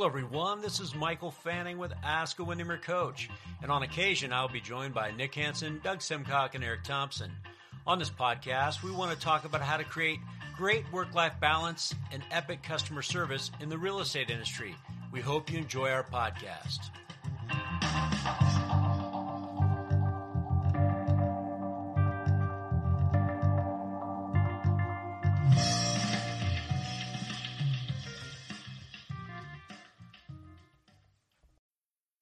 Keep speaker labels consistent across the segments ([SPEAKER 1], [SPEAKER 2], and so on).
[SPEAKER 1] Hello, everyone. This is Michael Fanning with Ask a Windermere Coach. And on occasion, I'll be joined by Nick Hansen, Doug Simcock, and Eric Thompson. On this podcast, we want to talk about how to create great work life balance and epic customer service in the real estate industry. We hope you enjoy our podcast.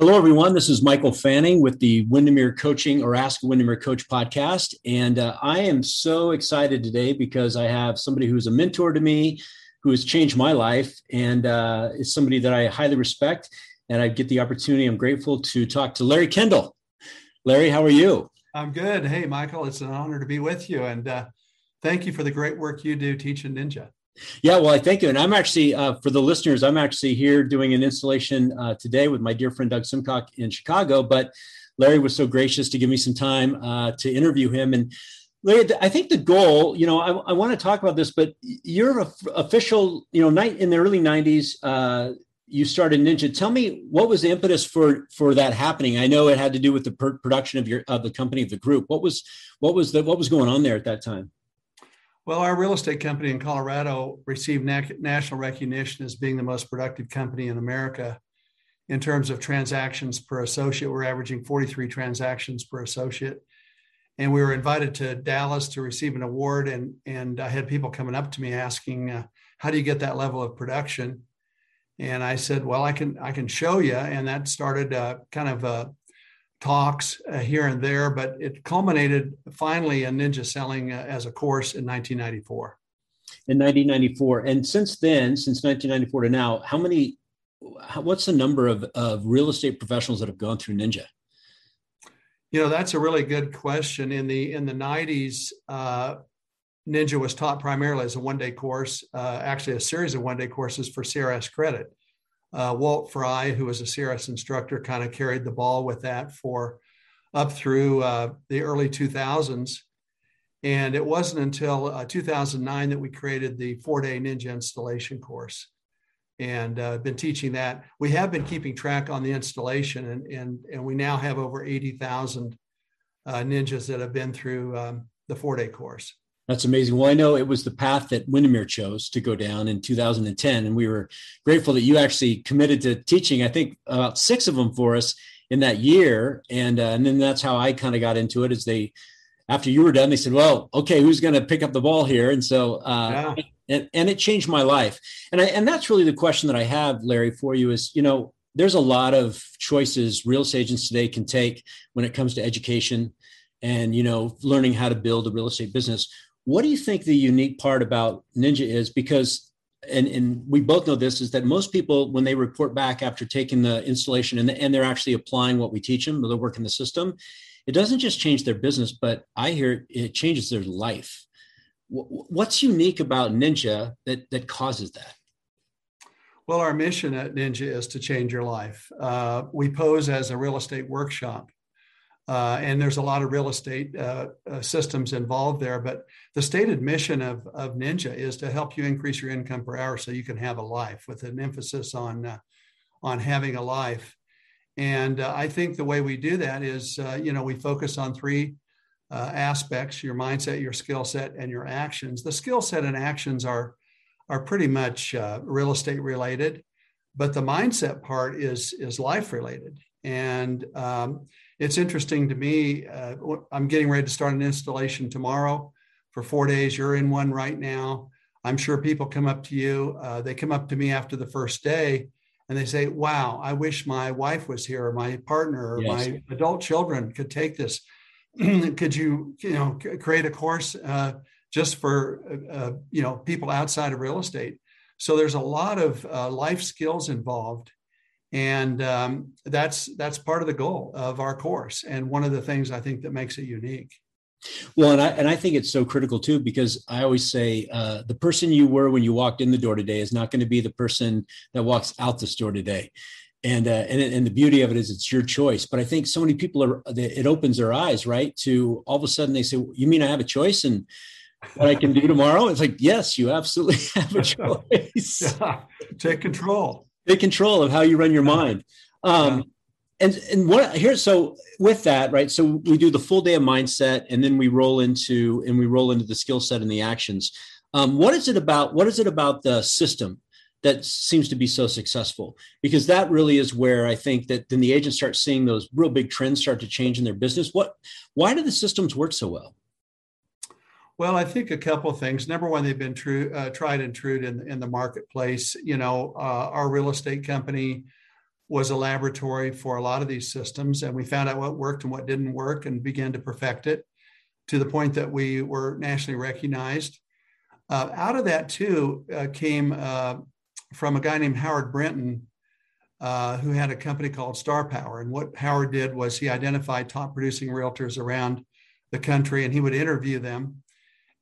[SPEAKER 1] Hello, everyone. This is Michael Fanning with the Windermere Coaching or Ask Windermere Coach podcast. And uh, I am so excited today because I have somebody who's a mentor to me, who has changed my life, and uh, is somebody that I highly respect. And I get the opportunity, I'm grateful to talk to Larry Kendall. Larry, how are you?
[SPEAKER 2] I'm good. Hey, Michael, it's an honor to be with you. And uh, thank you for the great work you do teaching Ninja.
[SPEAKER 1] Yeah, well, I thank you. And I'm actually, uh, for the listeners, I'm actually here doing an installation uh, today with my dear friend Doug Simcock in Chicago. But Larry was so gracious to give me some time uh, to interview him. And Larry, I think the goal, you know, I, I want to talk about this, but you're a official, you know, night in the early 90s. Uh, you started Ninja. Tell me what was the impetus for for that happening? I know it had to do with the production of your of the company of the group. What was what was the what was going on there at that time?
[SPEAKER 2] Well, our real estate company in Colorado received national recognition as being the most productive company in America in terms of transactions per associate. We're averaging 43 transactions per associate. And we were invited to Dallas to receive an award. And, and I had people coming up to me asking, uh, how do you get that level of production? And I said, well, I can, I can show you. And that started uh, kind of a talks uh, here and there, but it culminated finally in Ninja selling uh, as a course in 1994.
[SPEAKER 1] In 1994, and since then, since 1994 to now, how many? How, what's the number of, of real estate professionals that have gone through Ninja?
[SPEAKER 2] You know, that's a really good question. In the in the 90s, uh, Ninja was taught primarily as a one day course, uh, actually a series of one day courses for CRS credit uh, Walt Fry, who was a CRS instructor, kind of carried the ball with that for up through uh, the early 2000s. And it wasn't until uh, 2009 that we created the four day ninja installation course. And uh, been teaching that. We have been keeping track on the installation, and, and, and we now have over 80,000 uh, ninjas that have been through um, the four day course.
[SPEAKER 1] That's amazing. Well, I know it was the path that Windermere chose to go down in 2010, and we were grateful that you actually committed to teaching. I think about six of them for us in that year, and uh, and then that's how I kind of got into it. Is they after you were done, they said, "Well, okay, who's going to pick up the ball here?" And so, uh, yeah. and and it changed my life. And I and that's really the question that I have, Larry, for you is, you know, there's a lot of choices real estate agents today can take when it comes to education and you know learning how to build a real estate business what do you think the unique part about Ninja is? Because, and, and we both know this, is that most people, when they report back after taking the installation and, and they're actually applying what we teach them, they're working the system, it doesn't just change their business, but I hear it changes their life. What's unique about Ninja that, that causes that?
[SPEAKER 2] Well, our mission at Ninja is to change your life. Uh, we pose as a real estate workshop. Uh, and there's a lot of real estate uh, uh, systems involved there. But the stated mission of, of Ninja is to help you increase your income per hour so you can have a life with an emphasis on, uh, on having a life. And uh, I think the way we do that is, uh, you know, we focus on three aspects your mindset, your skill set, and your actions. The skill set and actions are, are pretty much real estate related, but the mindset part is, is life related. And um, it's interesting to me. Uh, I'm getting ready to start an installation tomorrow for four days. You're in one right now. I'm sure people come up to you. Uh, they come up to me after the first day and they say, Wow, I wish my wife was here or my partner or yes. my adult children could take this. could you, you know, create a course uh, just for, uh, uh, you know, people outside of real estate? So there's a lot of uh, life skills involved, and um, that's that's part of the goal of our course, and one of the things I think that makes it unique.
[SPEAKER 1] Well, and I and I think it's so critical too because I always say uh, the person you were when you walked in the door today is not going to be the person that walks out the store today and uh, and and the beauty of it is it's your choice. But I think so many people are it opens their eyes right to all of a sudden they say, "You mean I have a choice?" and what I can do tomorrow? It's like, yes, you absolutely have a choice.
[SPEAKER 2] yeah. Take control.
[SPEAKER 1] Take control of how you run your mind. Um, yeah. And and what here? So with that, right? So we do the full day of mindset, and then we roll into and we roll into the skill set and the actions. Um, what is it about? What is it about the system that seems to be so successful because that really is where i think that then the agents start seeing those real big trends start to change in their business what why do the systems work so well
[SPEAKER 2] well i think a couple of things number one they've been true uh, tried and true in, in the marketplace you know uh, our real estate company was a laboratory for a lot of these systems and we found out what worked and what didn't work and began to perfect it to the point that we were nationally recognized uh, out of that too uh, came uh, from a guy named Howard Brinton, uh, who had a company called Star Power. And what Howard did was he identified top producing realtors around the country and he would interview them.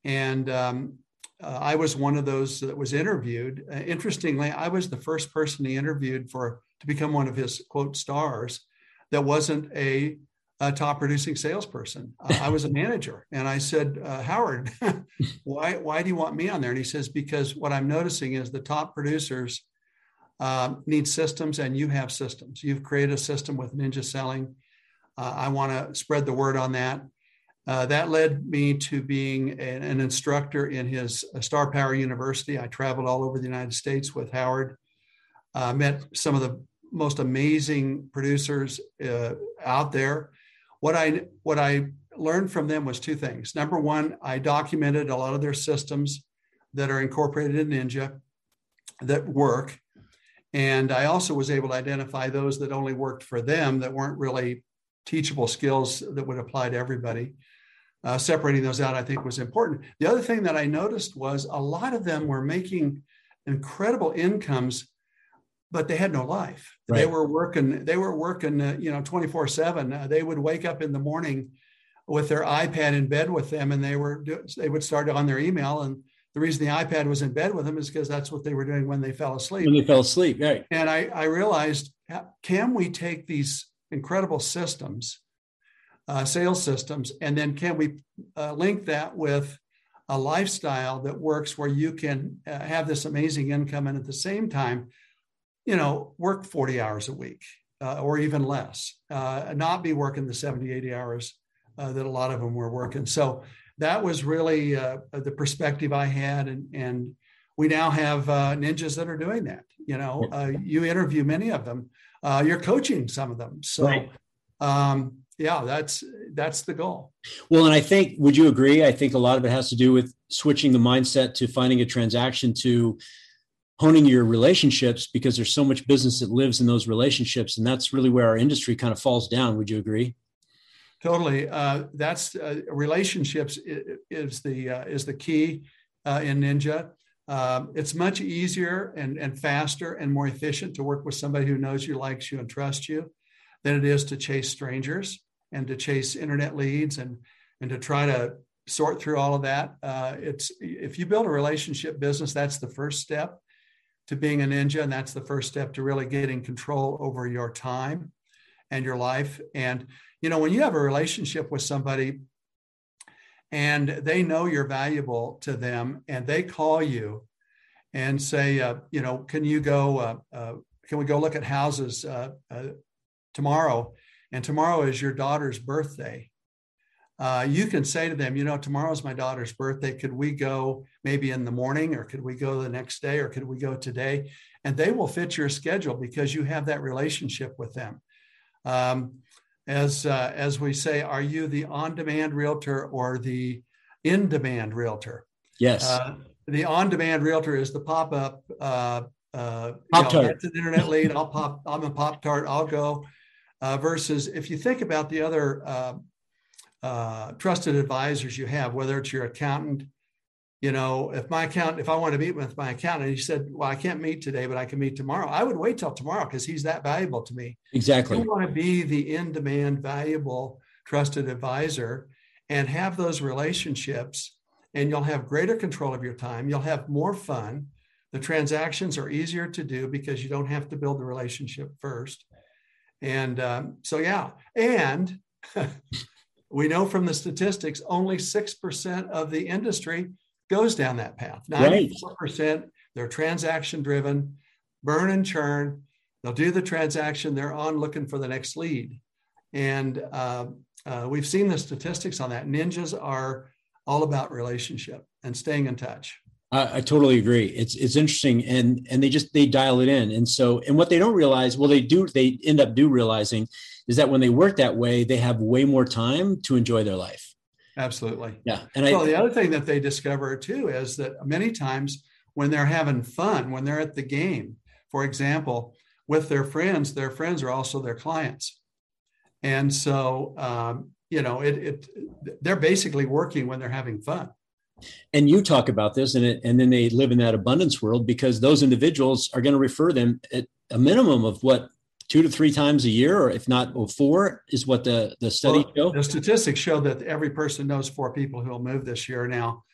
[SPEAKER 2] And um, uh, I was one of those that was interviewed. Uh, interestingly, I was the first person he interviewed for to become one of his quote stars that wasn't a, a top producing salesperson. I was a manager, and I said, uh, Howard, why why do you want me on there? And he says, because what I'm noticing is the top producers um, need systems, and you have systems. You've created a system with Ninja Selling. Uh, I want to spread the word on that. Uh, that led me to being an, an instructor in his uh, Star Power University. I traveled all over the United States with Howard. Uh, met some of the most amazing producers uh, out there. What I what I learned from them was two things. Number one, I documented a lot of their systems that are incorporated in Ninja that work. And I also was able to identify those that only worked for them that weren't really teachable skills that would apply to everybody. Uh, separating those out, I think, was important. The other thing that I noticed was a lot of them were making incredible incomes, but they had no life. Right. They were working. They were working. Uh, you know, twenty four seven. Uh, they would wake up in the morning with their iPad in bed with them, and they were they would start on their email. And the reason the iPad was in bed with them is because that's what they were doing when they fell asleep.
[SPEAKER 1] When they fell asleep, right?
[SPEAKER 2] And I, I realized, can we take these incredible systems, uh, sales systems, and then can we uh, link that with a lifestyle that works where you can uh, have this amazing income and at the same time, you know, work 40 hours a week uh, or even less, uh, not be working the 70, 80 hours uh, that a lot of them were working. So that was really uh, the perspective I had, and and we now have uh, ninjas that are doing that. You know, uh, you interview many of them. Uh, you're coaching some of them. So, right. um, yeah, that's that's the goal.
[SPEAKER 1] Well, and I think, would you agree? I think a lot of it has to do with switching the mindset to finding a transaction to honing your relationships because there's so much business that lives in those relationships and that's really where our industry kind of falls down would you agree
[SPEAKER 2] Totally. Uh, that's uh, relationships is the uh, is the key uh, in Ninja. Um, it's much easier and, and faster and more efficient to work with somebody who knows you, likes you, and trusts you than it is to chase strangers and to chase internet leads and and to try to sort through all of that. Uh, it's if you build a relationship business, that's the first step to being a ninja, and that's the first step to really getting control over your time and your life and you know when you have a relationship with somebody and they know you're valuable to them and they call you and say uh, you know can you go uh, uh, can we go look at houses uh, uh, tomorrow and tomorrow is your daughter's birthday uh, you can say to them you know tomorrow's my daughter's birthday could we go maybe in the morning or could we go the next day or could we go today and they will fit your schedule because you have that relationship with them um, as uh, as we say, are you the on-demand realtor or the in-demand realtor?
[SPEAKER 1] Yes. Uh,
[SPEAKER 2] the on-demand realtor is the pop-up. Uh, uh, pop tart. That's an internet lead. I'll pop. I'm a pop tart. I'll go. Uh, versus if you think about the other uh, uh, trusted advisors you have, whether it's your accountant, you know, if my account, if I want to meet with my accountant, he said, Well, I can't meet today, but I can meet tomorrow, I would wait till tomorrow because he's that valuable to me.
[SPEAKER 1] Exactly.
[SPEAKER 2] You want to be the in demand, valuable, trusted advisor and have those relationships, and you'll have greater control of your time. You'll have more fun. The transactions are easier to do because you don't have to build the relationship first. And um, so, yeah. And we know from the statistics, only 6% of the industry goes down that path. 94% they're transaction driven, burn and churn. They'll do the transaction, they're on looking for the next lead. And uh, uh, we've seen the statistics on that. Ninjas are all about relationship and staying in touch.
[SPEAKER 1] I, I, totally agree. It's it's interesting, and and they just they dial it in, and so and what they don't realize, well, they do they end up do realizing, is that when they work that way, they have way more time to enjoy their life.
[SPEAKER 2] Absolutely.
[SPEAKER 1] Yeah.
[SPEAKER 2] And well, I, the other thing that they discover too is that many times when they're having fun, when they're at the game, for example, with their friends, their friends are also their clients. And so, um, you know, it, it, they're basically working when they're having fun.
[SPEAKER 1] And you talk about this, and it, and then they live in that abundance world because those individuals are going to refer them at a minimum of what two to three times a year, or if not four, is what the the study well, show.
[SPEAKER 2] The statistics show that every person knows four people who will move this year. Now,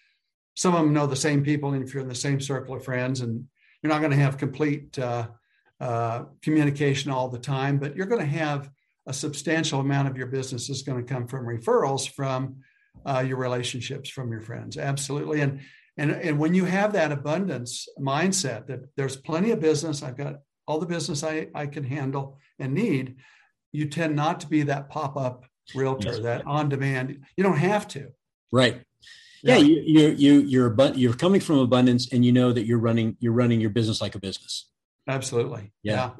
[SPEAKER 2] some of them know the same people, and if you're in the same circle of friends, and you're not going to have complete uh, uh, communication all the time, but you're going to have a substantial amount of your business is going to come from referrals from uh, your relationships from your friends. Absolutely, and and and when you have that abundance mindset that there's plenty of business, I've got all the business I, I can handle and need, you tend not to be that pop up realtor, yes. that on demand. You don't have to.
[SPEAKER 1] Right. Yeah, yeah you, you you you're you're coming from abundance, and you know that you're running you're running your business like a business.
[SPEAKER 2] Absolutely.
[SPEAKER 1] Yeah. yeah.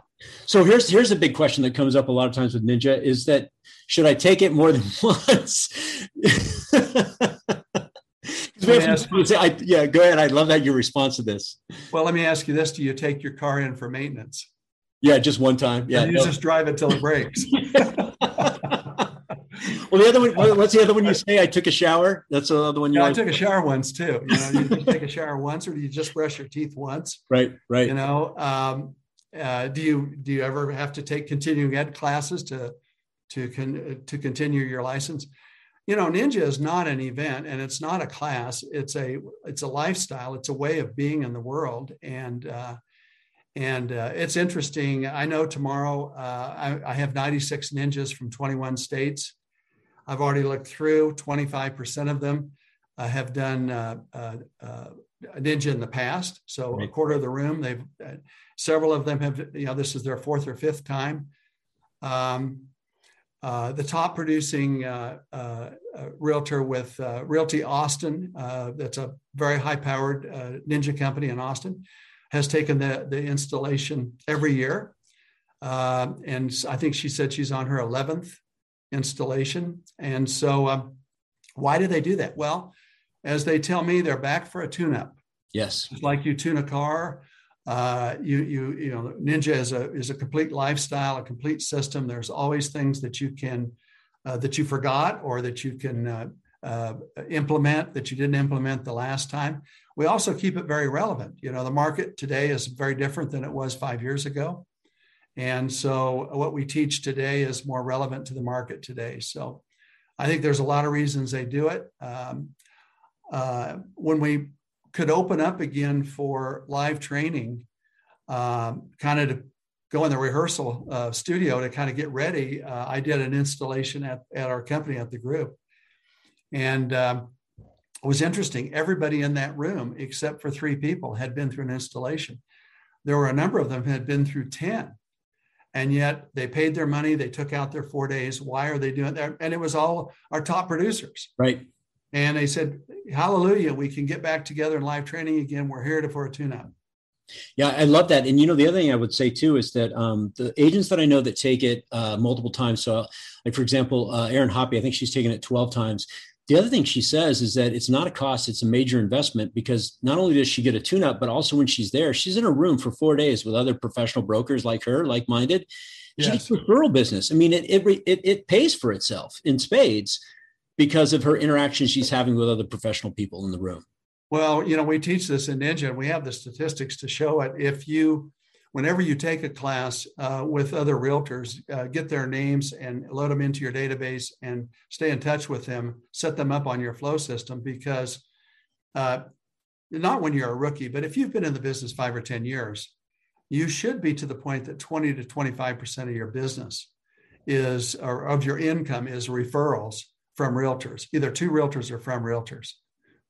[SPEAKER 1] So here's here's a big question that comes up a lot of times with Ninja: is that should I take it more than once? I, yeah, go ahead. I'd love that your response to this.
[SPEAKER 2] Well, let me ask you this: Do you take your car in for maintenance?
[SPEAKER 1] Yeah, just one time. Yeah,
[SPEAKER 2] you no. just drive it till it breaks.
[SPEAKER 1] well, the other one. What's the other one you say? I took a shower. That's the other one. You
[SPEAKER 2] yeah, I took a shower once too. You know, you take a shower once, or do you just brush your teeth once?
[SPEAKER 1] Right, right.
[SPEAKER 2] You know, um, uh, do you do you ever have to take continuing ed classes to to con, to continue your license? You know ninja is not an event and it's not a class. It's a it's a lifestyle. It's a way of being in the world. And uh, and uh, it's interesting. I know tomorrow uh, I, I, have 96 ninjas from 21 states. I've already looked through. 25% of them uh, have done uh, uh, ninja in the past. So right. a quarter of the room they've several of them have you know this is their fourth or fifth time. Um, uh, the top producing uh, uh, uh realtor with uh, Realty Austin, that's a very high powered ninja company in Austin, has taken the, the installation every year. and I think she said she's on her 11th installation. And so, um, why do they do that? Well, as they tell me, they're back for a tune up.
[SPEAKER 1] Yes.
[SPEAKER 2] Just like you tune a car, uh, you you you know ninja is a is a complete lifestyle a complete system. There's always things that you can uh, that you forgot or that you can uh, uh, implement that you didn't implement the last time. We also keep it very relevant. You know the market today is very different than it was five years ago. And so what we teach today is more relevant to the market today. So i think there's a lot of reasons they do it. Um, uh, when we could open up again for live training, um, kind of to go in the rehearsal uh, studio to kind of get ready. Uh, I did an installation at, at our company at the group. And um, it was interesting. Everybody in that room, except for three people, had been through an installation. There were a number of them had been through 10. And yet they paid their money, they took out their four days. Why are they doing that? And it was all our top producers.
[SPEAKER 1] Right.
[SPEAKER 2] And they said, Hallelujah, we can get back together in live training again. We're here to, for a tune up.
[SPEAKER 1] Yeah, I love that. And you know, the other thing I would say too is that um, the agents that I know that take it uh, multiple times. So, like for example, uh, Erin Hoppy, I think she's taken it 12 times. The other thing she says is that it's not a cost, it's a major investment because not only does she get a tune up, but also when she's there, she's in a room for four days with other professional brokers like her, like minded. She yes. gets referral business. I mean, it, it, it, it pays for itself in spades because of her interaction she's having with other professional people in the room.
[SPEAKER 2] Well, you know, we teach this in Ninja, and we have the statistics to show it. If you, whenever you take a class uh, with other realtors, uh, get their names and load them into your database and stay in touch with them, set them up on your flow system because uh, not when you're a rookie, but if you've been in the business five or 10 years, you should be to the point that 20 to 25% of your business is, or of your income is referrals from realtors, either to realtors or from realtors.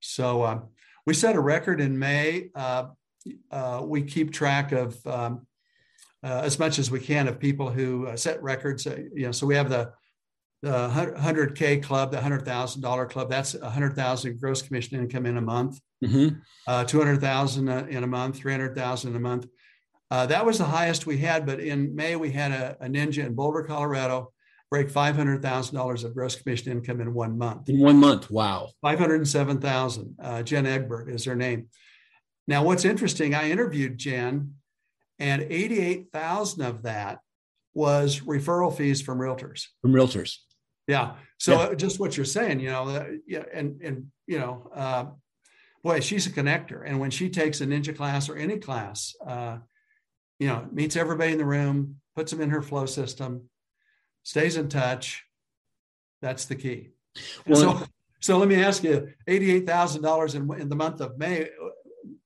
[SPEAKER 2] So um, we set a record in May. Uh, uh, we keep track of um, uh, as much as we can of people who uh, set records. Uh, you know, so we have the the 100K club, the $100,000 club. That's 100,000 gross commission income in a month. Mm-hmm. Uh, 200,000 in a month, 300,000 in a month. that was the highest we had. But in May, we had a, a ninja in Boulder, Colorado, break $500,000 of gross commission income in one month.
[SPEAKER 1] In one month. Wow.
[SPEAKER 2] 507,000. Uh, Jen Egbert is her name. Now, what's interesting, I interviewed Jen, and 88,000 of that was referral fees from realtors.
[SPEAKER 1] From realtors.
[SPEAKER 2] Yeah. So yeah. just what you're saying, you know, uh, yeah, and and you know, uh, boy, she's a connector, and when she takes a ninja class or any class, uh, you know, meets everybody in the room, puts them in her flow system, stays in touch. That's the key. Well, so, so let me ask you: eighty-eight thousand dollars in in the month of May.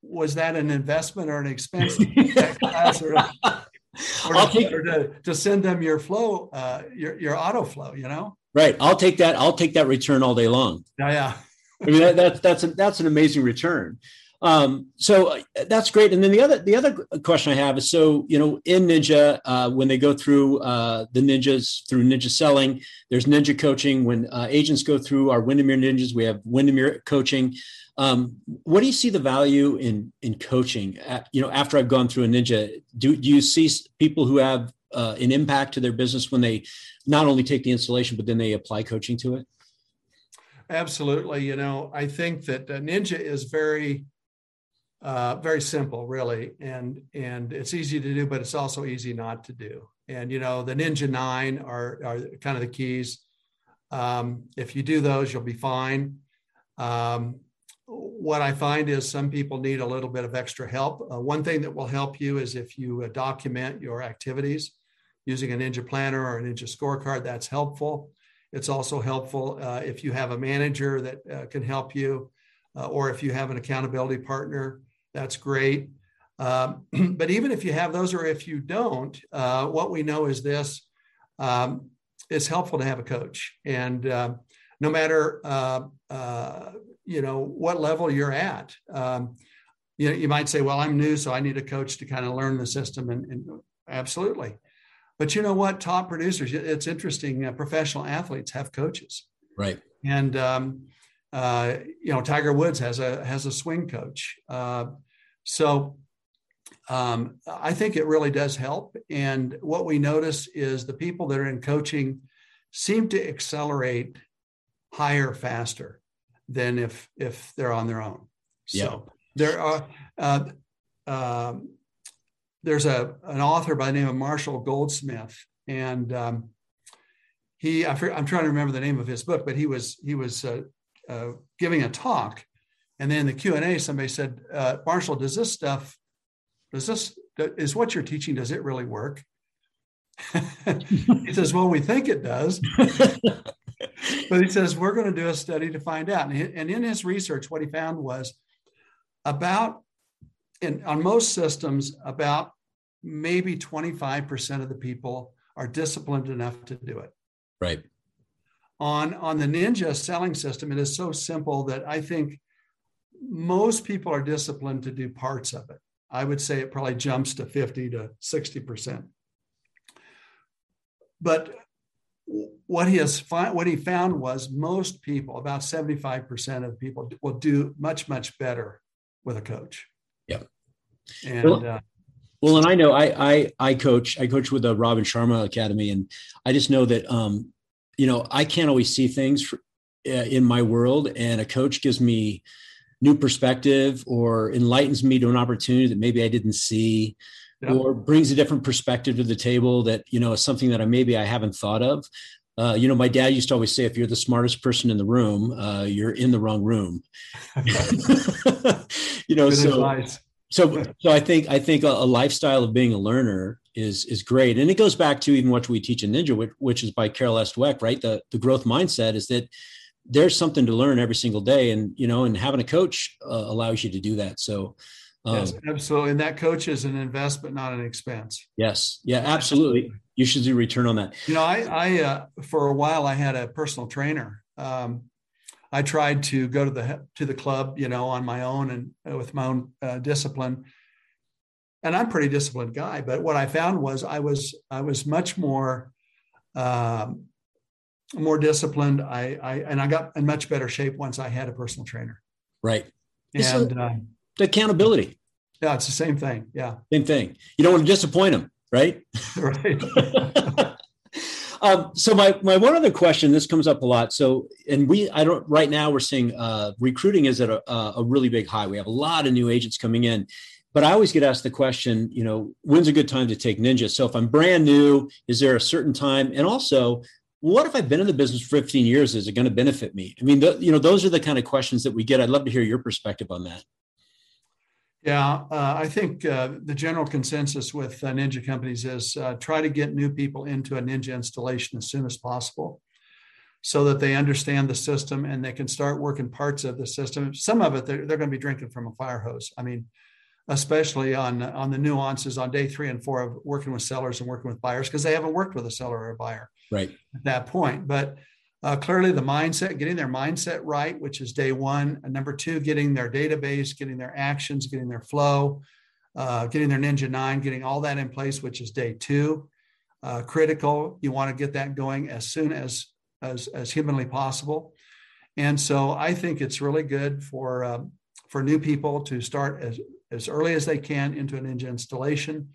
[SPEAKER 2] Was that an investment or an expense? or, or, take, or to, to, send them your flow, uh, your your auto flow. You know.
[SPEAKER 1] Right. I'll take that. I'll take that return all day long.
[SPEAKER 2] Yeah. Yeah.
[SPEAKER 1] I mean, that, that's that's a, that's an amazing return. Um, so uh, that's great. And then the other the other question I have is so you know in Ninja uh, when they go through uh, the ninjas through Ninja selling, there's Ninja coaching. When uh, agents go through our Windermere Ninjas, we have Windermere coaching. Um, what do you see the value in in coaching? you know, after I've gone through a Ninja, do do you see people who have uh, an impact to their business when they not only take the installation but then they apply coaching to it?
[SPEAKER 2] Absolutely. You know, I think that Ninja is very uh, very simple, really, and and it's easy to do, but it's also easy not to do. And you know, the Ninja Nine are are kind of the keys. Um, if you do those, you'll be fine. Um, what I find is some people need a little bit of extra help. Uh, one thing that will help you is if you uh, document your activities using a Ninja Planner or a Ninja Scorecard. That's helpful. It's also helpful uh, if you have a manager that uh, can help you, uh, or if you have an accountability partner that's great. Um, but even if you have those or if you don't, uh, what we know is this um, it's helpful to have a coach. And uh, no matter, uh, uh, you know, what level you're at, um, you know, you might say, well, I'm new, so I need a coach to kind of learn the system. And, and absolutely. But you know what? Top producers, it's interesting. Uh, professional athletes have coaches.
[SPEAKER 1] Right.
[SPEAKER 2] And, um, uh, you know, Tiger Woods has a has a swing coach. Uh, so um, I think it really does help. And what we notice is the people that are in coaching seem to accelerate higher faster than if if they're on their own. So yeah. there are uh, um, there's a an author by the name of Marshall Goldsmith, and um, he I am trying to remember the name of his book, but he was he was uh, uh, giving a talk, and then in the Q and A, somebody said, uh, "Marshall, does this stuff, does this is what you're teaching? Does it really work?" he says, "Well, we think it does." but he says we're going to do a study to find out. And in his research, what he found was about in on most systems, about maybe 25% of the people are disciplined enough to do it.
[SPEAKER 1] Right.
[SPEAKER 2] On on the Ninja selling system, it is so simple that I think most people are disciplined to do parts of it. I would say it probably jumps to 50 to 60%. But what he has what he found was most people, about 75% of people will do much, much better with a coach.
[SPEAKER 1] Yeah.
[SPEAKER 2] And well, uh,
[SPEAKER 1] well, and I know I I I coach I coach with the Robin Sharma Academy, and I just know that um, you know I can't always see things for, uh, in my world, and a coach gives me new perspective or enlightens me to an opportunity that maybe I didn't see or brings a different perspective to the table that you know is something that I maybe I haven't thought of Uh, you know, my dad used to always say, if you're the smartest person in the room, uh, you're in the wrong room. you know, Good so advice. so so I think I think a, a, lifestyle of being a learner is is great, and it goes back to even what we teach in Ninja, which, which is by Carol S. Dweck, right? The the growth mindset is that there's something to learn every single day, and you know, and having a coach uh, allows you to do that. So.
[SPEAKER 2] Um, yes, absolutely. And that coach is an investment, not an expense.
[SPEAKER 1] Yes. Yeah, absolutely. You should do return on that.
[SPEAKER 2] You know, I, I uh, for a while I had a personal trainer. Um, I tried to go to the to the club, you know, on my own and uh, with my own uh, discipline. And I'm a pretty disciplined guy, but what I found was I was I was much more um, more disciplined. I, I and I got in much better shape once I had a personal trainer.
[SPEAKER 1] Right.
[SPEAKER 2] And uh,
[SPEAKER 1] the accountability.
[SPEAKER 2] Yeah, it's the same thing. Yeah.
[SPEAKER 1] Same thing. You don't want to disappoint them, right?
[SPEAKER 2] right.
[SPEAKER 1] Um, so my my one other question, this comes up a lot. So, and we I don't right now we're seeing uh, recruiting is at a, a really big high. We have a lot of new agents coming in, but I always get asked the question, you know, when's a good time to take Ninja? So if I'm brand new, is there a certain time? And also, what if I've been in the business for 15 years? Is it going to benefit me? I mean, you know, those are the kind of questions that we get. I'd love to hear your perspective on that.
[SPEAKER 2] Yeah, uh, I think uh, the general consensus with uh, Ninja companies is uh, try to get new people into a Ninja installation as soon as possible so that they understand the system and they can start working parts of the system. Some of it, they're, they're going to be drinking from a fire hose. I mean, especially on, on the nuances on day three and four of working with sellers and working with buyers because they haven't worked with a seller or a buyer
[SPEAKER 1] right.
[SPEAKER 2] at that point. But uh, clearly, the mindset, getting their mindset right, which is day one. And number two, getting their database, getting their actions, getting their flow, uh, getting their Ninja 9, getting all that in place, which is day two. Uh, critical. You want to get that going as soon as, as, as humanly possible. And so I think it's really good for, um, for new people to start as, as early as they can into an Ninja installation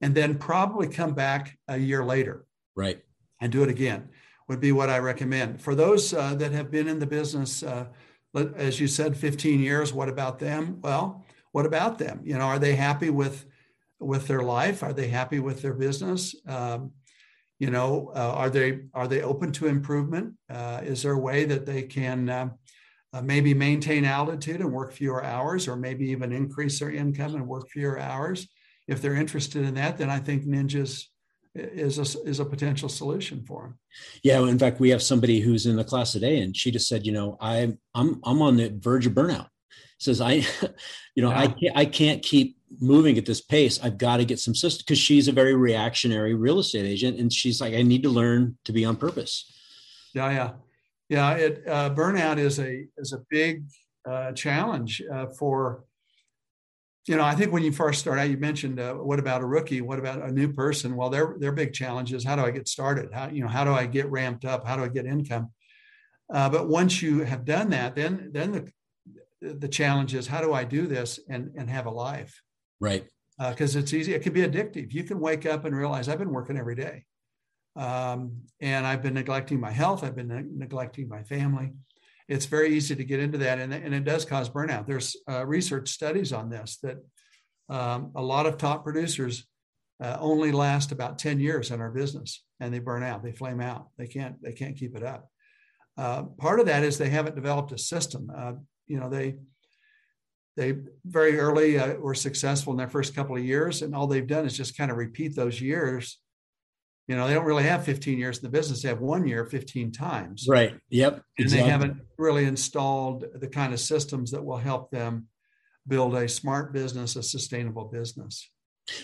[SPEAKER 2] and then probably come back a year later.
[SPEAKER 1] Right.
[SPEAKER 2] And do it again would be what I recommend. For those uh, that have been in the business, uh, as you said, 15 years, what about them? Well, what about them? You know, are they happy with with their life? Are they happy with their business? Um, you know, uh, are they are they open to improvement? Uh, is there a way that they can uh, uh, maybe maintain altitude and work fewer hours, or maybe even increase their income and work fewer hours? If they're interested in that, then I think Ninjas is a, is a potential solution for them.
[SPEAKER 1] Yeah, in fact, we have somebody who's in the class today, and she just said, you know, I I'm I'm on the verge of burnout. Says I, you know, yeah. I can't I can't keep moving at this pace. I've got to get some system because she's a very reactionary real estate agent, and she's like, I need to learn to be on purpose.
[SPEAKER 2] Yeah, yeah, yeah. It uh, burnout is a is a big uh, challenge uh, for you know, I think when you first start out, you mentioned uh, what about a rookie? What about a new person? Well, their their big challenge is how do I get started? How you know how do I get ramped up? How do I get income? Uh, but once you have done that, then then the the challenge is how do I do this and and have a life?
[SPEAKER 1] Right.
[SPEAKER 2] Because uh, it's easy. It can be addictive. You can wake up and realize I've been working every day, um, and I've been neglecting my health. I've been ne- neglecting my family it's very easy to get into that, and, and it does cause burnout. There's uh, research studies on this that um, a lot of top producers uh, only last about 10 years in our business, and they burn out, they flame out, they can't they can't keep it up. Uh, part of that is they haven't developed a system. Uh, you know, they they very early uh, were successful in their first couple of years, and all they've done is just kind of repeat those years you know they don't really have 15 years in the business. They have one year 15 times.
[SPEAKER 1] Right. Yep. And
[SPEAKER 2] exactly. they haven't really installed the kind of systems that will help them build a smart business a sustainable business.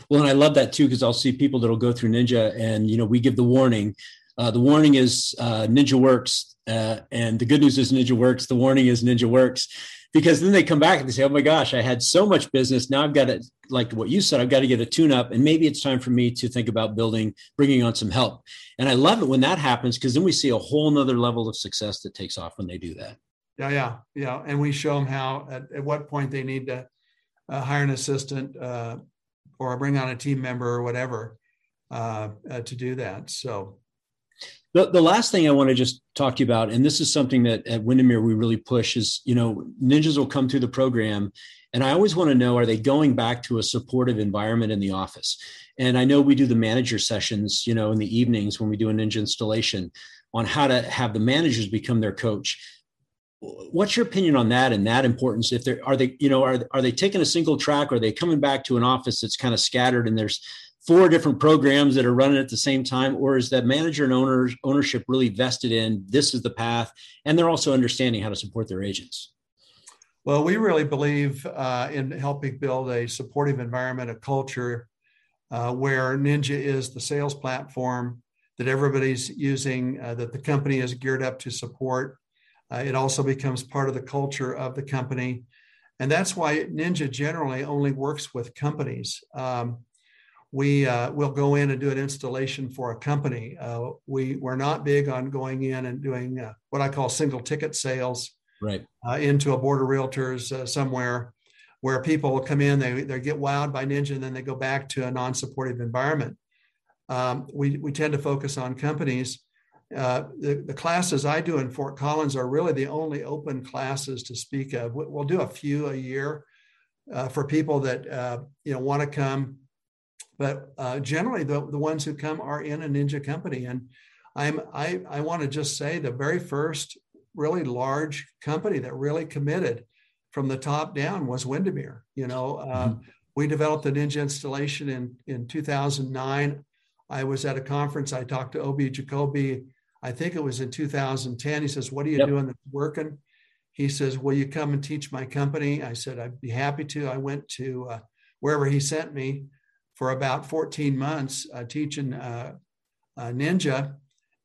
[SPEAKER 1] Well and i love that too because i'll see people that'll go through ninja and you know we give the warning. Uh, the warning is uh, ninja works uh, and the good news is ninja works. The warning is ninja works because then they come back and they say, "Oh my gosh, I had so much business. Now I've got to, like what you said, I've got to get a tune up, and maybe it's time for me to think about building, bringing on some help." And I love it when that happens because then we see a whole nother level of success that takes off when they do that.
[SPEAKER 2] Yeah, yeah, yeah, and we show them how at, at what point they need to uh, hire an assistant uh, or bring on a team member or whatever uh, uh to do that. So
[SPEAKER 1] the, the last thing I want to just talk to you about, and this is something that at Windermere we really push is, you know, ninjas will come through the program And I always want to know are they going back to a supportive environment in the office? And I know we do the manager sessions, you know, in the evenings when we do a ninja installation on how to have the managers become their coach. What's your opinion on that and that importance? If they're are they, you know, are are they taking a single track? Or are they coming back to an office that's kind of scattered and there's four different programs that are running at the same time or is that manager and owners ownership really vested in this is the path and they're also understanding how to support their agents
[SPEAKER 2] well, we really believe uh, in helping build a supportive environment, a culture uh, where Ninja is the sales platform that everybody's using, uh, that the company is geared up to support. Uh, it also becomes part of the culture of the company. And that's why Ninja generally only works with companies. Um, we uh, will go in and do an installation for a company. Uh, we, we're not big on going in and doing what I call single ticket sales
[SPEAKER 1] right.
[SPEAKER 2] uh, into a board of realtors uh, somewhere where people will come in they, they get wowed by ninja and then they go back to a non-supportive environment. Um, we, we tend to focus on companies. Uh, the, the classes i do in fort collins are really the only open classes to speak of. We'll do a few a year uh, for people that uh, you know want to come but uh, generally the, the ones who come are in a ninja company and I'm I, I want to just say the very first really large company that really committed from the top down was Windermere. You know, uh, mm-hmm. we developed the Ninja installation in in 2009. I was at a conference. I talked to OB Jacobi. I think it was in 2010. He says, "What are you yep. doing that's working?" He says, "Will you come and teach my company?" I said, "I'd be happy to." I went to uh, wherever he sent me for about 14 months uh, teaching uh, uh, Ninja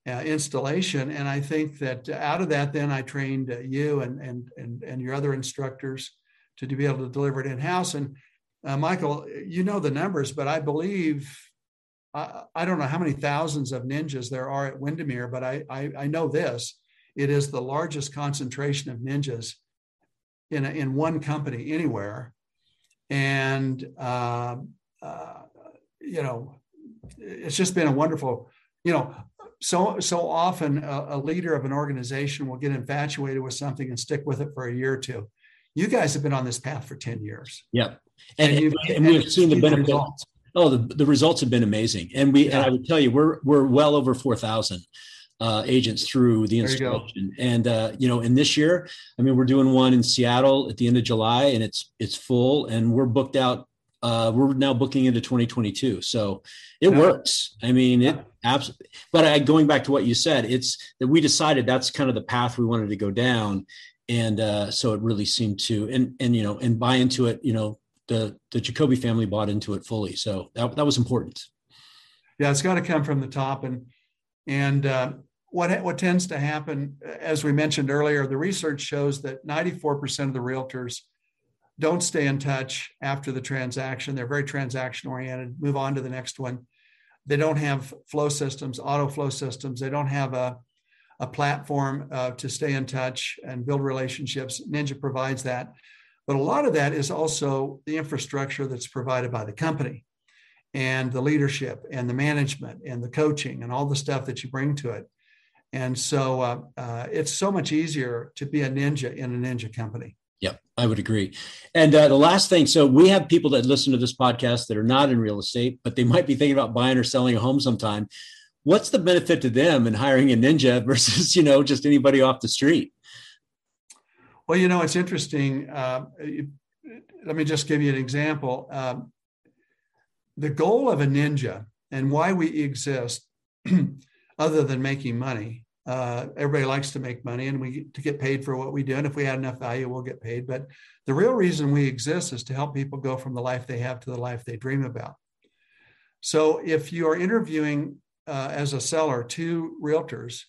[SPEAKER 2] uh, installation. And I think that out of that, then I trained you and, and, and, and your other instructors to, to be able to deliver it in house. And Michael, you know the numbers, but I believe I, I, don't know how many thousands of ninjas there are at Windermere, but I, I, I know this: it is the largest concentration of ninjas in a, in one company anywhere, and uh, you know, it's just been a wonderful. You know, so so often a, a, leader of an organization will get infatuated with something and stick with it for a year or two. You guys have been on this path for 10 years.
[SPEAKER 1] Yep. And, and, and we've seen the benefits. Results. Oh, the, the results have been amazing. And we yeah. and I would tell you, we're we're well over 4,000 uh, agents through the installation. And uh, you know, in this year, I mean, we're doing one in Seattle at the end of July, and it's it's full, and we're booked out uh, we're now booking into 2022. So it yeah. works. I mean, it absolutely. But I, going back to what you said, it's that we decided that's kind of the path we wanted to go down, and uh, so it really seemed to and and you know and buy into it. You know, the the Jacobi family bought into it fully, so that that was important.
[SPEAKER 2] Yeah, it's got to come from the top, and and uh, what what tends to happen, as we mentioned earlier, the research shows that 94% of the realtors don't stay in touch after the transaction. They're very transaction oriented, move on to the next one. They don't have flow systems, auto flow systems. They don't have a, a platform uh, to stay in touch and build relationships. Ninja provides that. But a lot of that is also the infrastructure that's provided by the company and the leadership and the management and the coaching and all the stuff that you bring to it. And so uh, uh, it's so much easier to be a ninja in a ninja company.
[SPEAKER 1] Yep, I would agree. And uh, the last thing, so we have people that listen to this podcast that are not in real estate, but they might be thinking about buying or selling a home sometime. What's the benefit to them in hiring a ninja versus you know just anybody off the street?
[SPEAKER 2] Well, you know it's interesting. Uh, let me just give you an example. Um, the goal of a ninja and why we exist, other than making money, uh, everybody likes to make money and we to get paid for what we do. And if we add enough value, we'll get paid. But the real reason we exist is to help people go from the life they have to the life they dream about. So if you are interviewing uh, as a seller two realtors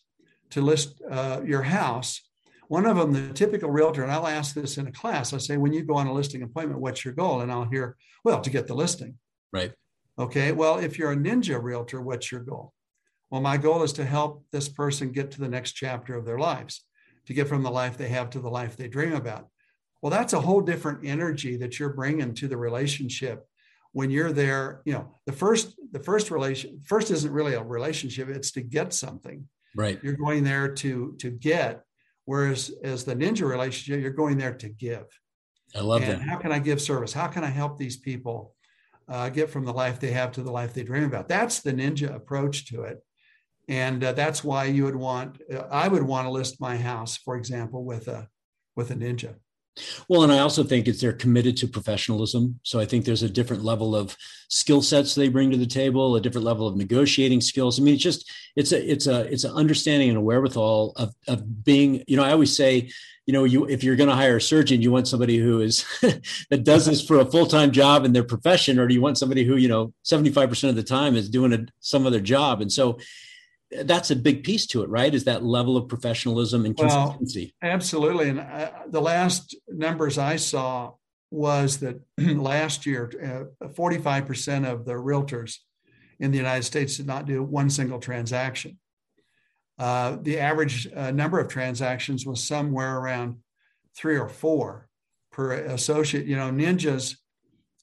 [SPEAKER 2] to list uh, your house, one of them, the typical realtor, and I'll ask this in a class, I say, when you go on a listing appointment, what's your goal? And I'll hear, well, to get the listing.
[SPEAKER 1] Right.
[SPEAKER 2] Okay. Well, if you're a ninja realtor, what's your goal? Well, my goal is to help this person get to the next chapter of their lives, to get from the life they have to the life they dream about. Well, that's a whole different energy that you're bringing to the relationship when you're there. You know, the first the first relation first isn't really a relationship; it's to get something.
[SPEAKER 1] Right.
[SPEAKER 2] You're going there to to get, whereas as the ninja relationship, you're going there to give.
[SPEAKER 1] I love
[SPEAKER 2] and
[SPEAKER 1] that.
[SPEAKER 2] How can I give service? How can I help these people uh, get from the life they have to the life they dream about? That's the ninja approach to it. And uh, that's why you would want, uh, I would want to list my house, for example, with a, with a ninja.
[SPEAKER 1] Well, and I also think it's they're committed to professionalism. So I think there's a different level of skill sets they bring to the table, a different level of negotiating skills. I mean, it's just it's a it's a it's an understanding and a wherewithal of of being. You know, I always say, you know, you if you're going to hire a surgeon, you want somebody who is that does this for a full time job in their profession, or do you want somebody who you know 75 percent of the time is doing a, some other job? And so that's a big piece to it, right? Is that level of professionalism and consistency?
[SPEAKER 2] Well, absolutely. And I, the last numbers I saw was that last year, uh, 45% of the realtors in the United States did not do one single transaction. Uh, the average uh, number of transactions was somewhere around three or four per associate. You know, ninjas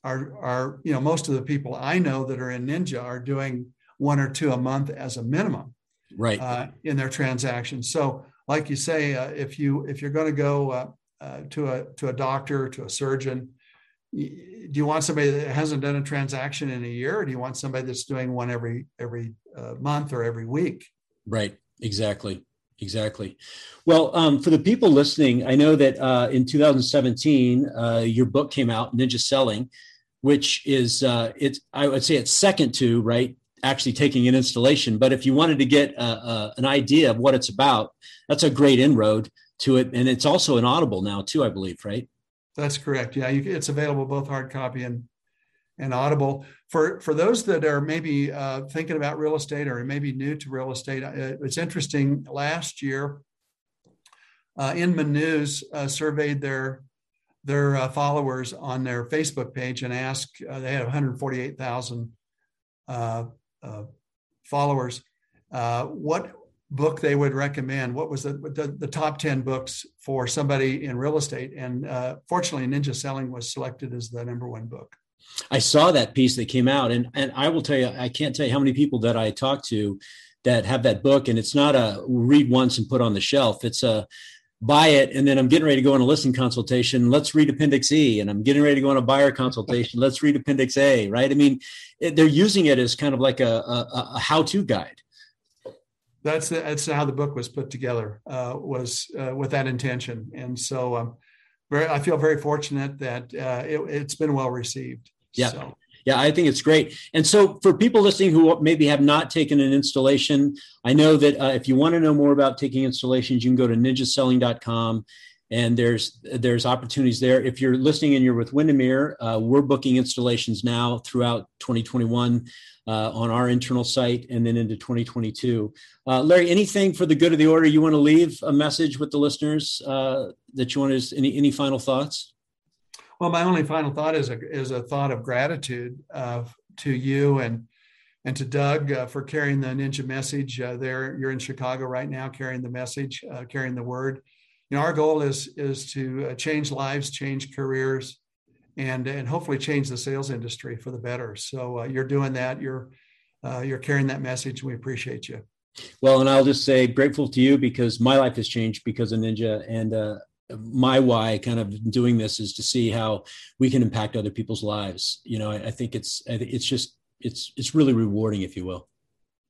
[SPEAKER 2] are are you know most of the people I know that are in Ninja are doing one or two a month as a minimum
[SPEAKER 1] right
[SPEAKER 2] uh, in their transactions. So, like you say, uh, if you if you're going to go uh, uh, to a to a doctor to a surgeon, do you want somebody that hasn't done a transaction in a year, or do you want somebody that's doing one every every uh, month or every week?
[SPEAKER 1] Right. Exactly. Exactly. Well, um, for the people listening, I know that uh, in 2017, your book came out, Ninja Selling, which is uh, it's I would say it's second to right actually taking an installation. But if you wanted to get a, a, an idea of what it's about, that's a great inroad to it. And it's also an Audible now too, I believe, right?
[SPEAKER 2] That's correct. Yeah, you, it's available both hard copy and and Audible. For for those that are maybe uh, thinking about real estate or maybe new to real estate, uh, it's interesting. Last year, uh, Inman News uh, surveyed their their uh, followers on their Facebook page and asked. Uh, they had 148,000 uh, followers uh, what book they would recommend. What was the, the, the, top 10 books for somebody in real estate? And uh, fortunately, Ninja Selling was selected as the number one book.
[SPEAKER 1] I saw that piece that came out, and, and I will tell you, I can't tell you how many people that I talked to that have that book, and it's not a read once and put on the shelf. It's a buy it and then i'm getting ready to go on a listing consultation. Let's read appendix e and i'm getting ready to go on a buyer consultation. Let's read appendix a right? I mean it, they're using it as kind of like a, a, a how-to guide.
[SPEAKER 2] That's the, that's how the book was put together uh, was uh, with that intention. And so um, very, i feel very fortunate that uh, it, has been well received.
[SPEAKER 1] Yeah. So yeah, I think it's great. And so, for people listening who maybe have not taken an installation, I know that uh, if you want to know more about taking installations, you can go to ninjaselling.com and there's there's opportunities there. If you're listening and you're with Windermere, uh, we're booking installations now throughout 2021 uh, on our internal site and then into 2022. Uh, Larry, anything for the good of the order you want to leave a message with the listeners uh, that you want to any any final thoughts?
[SPEAKER 2] Well, my only final thought is a is a thought of gratitude uh, to you and and to Doug uh, for carrying the ninja message. Uh, there, you're in Chicago right now, carrying the message, uh, carrying the word. You know, our goal is is to uh, change lives, change careers, and and hopefully change the sales industry for the better. So uh, you're doing that. You're you're carrying that message. We appreciate you.
[SPEAKER 1] Well, and I'll just say grateful to you because my life has changed because of Ninja, and my why kind of doing this is to see how we can impact other people's lives you know i, I think it's it's just it's it's really rewarding if you will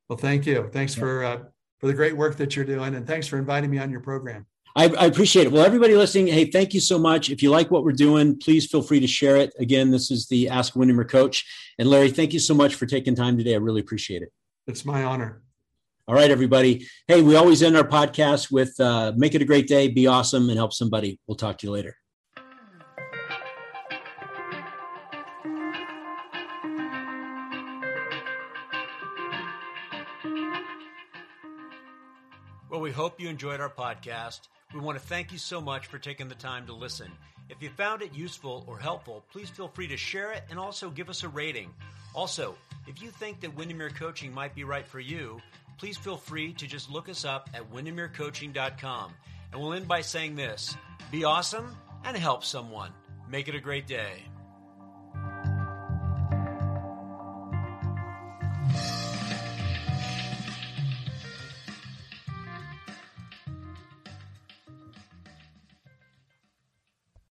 [SPEAKER 2] well thank you thanks yeah. for uh, for the great work that you're doing and thanks for inviting me on your program
[SPEAKER 1] I, I, appreciate it. Well, everybody listening, hey, thank you so much. If you like what we're doing, please feel free to share it. Again, this is the Ask Windermere Coach. And Larry, thank you so much for taking time today. I really appreciate it.
[SPEAKER 2] It's my honor.
[SPEAKER 1] All right, everybody. Hey, we always end our podcast with uh, make it a great day, be awesome, and help somebody. We'll talk to you later. Well, we hope you enjoyed our podcast. We want to thank you so much for taking the time to listen. If you found it useful or helpful, please feel free to share it and also give us a rating. Also, if you think that Windermere Coaching might be right for you, please feel free to just look us up at windermerecoaching.com. And we'll end by saying this be awesome and help someone. Make it a great day.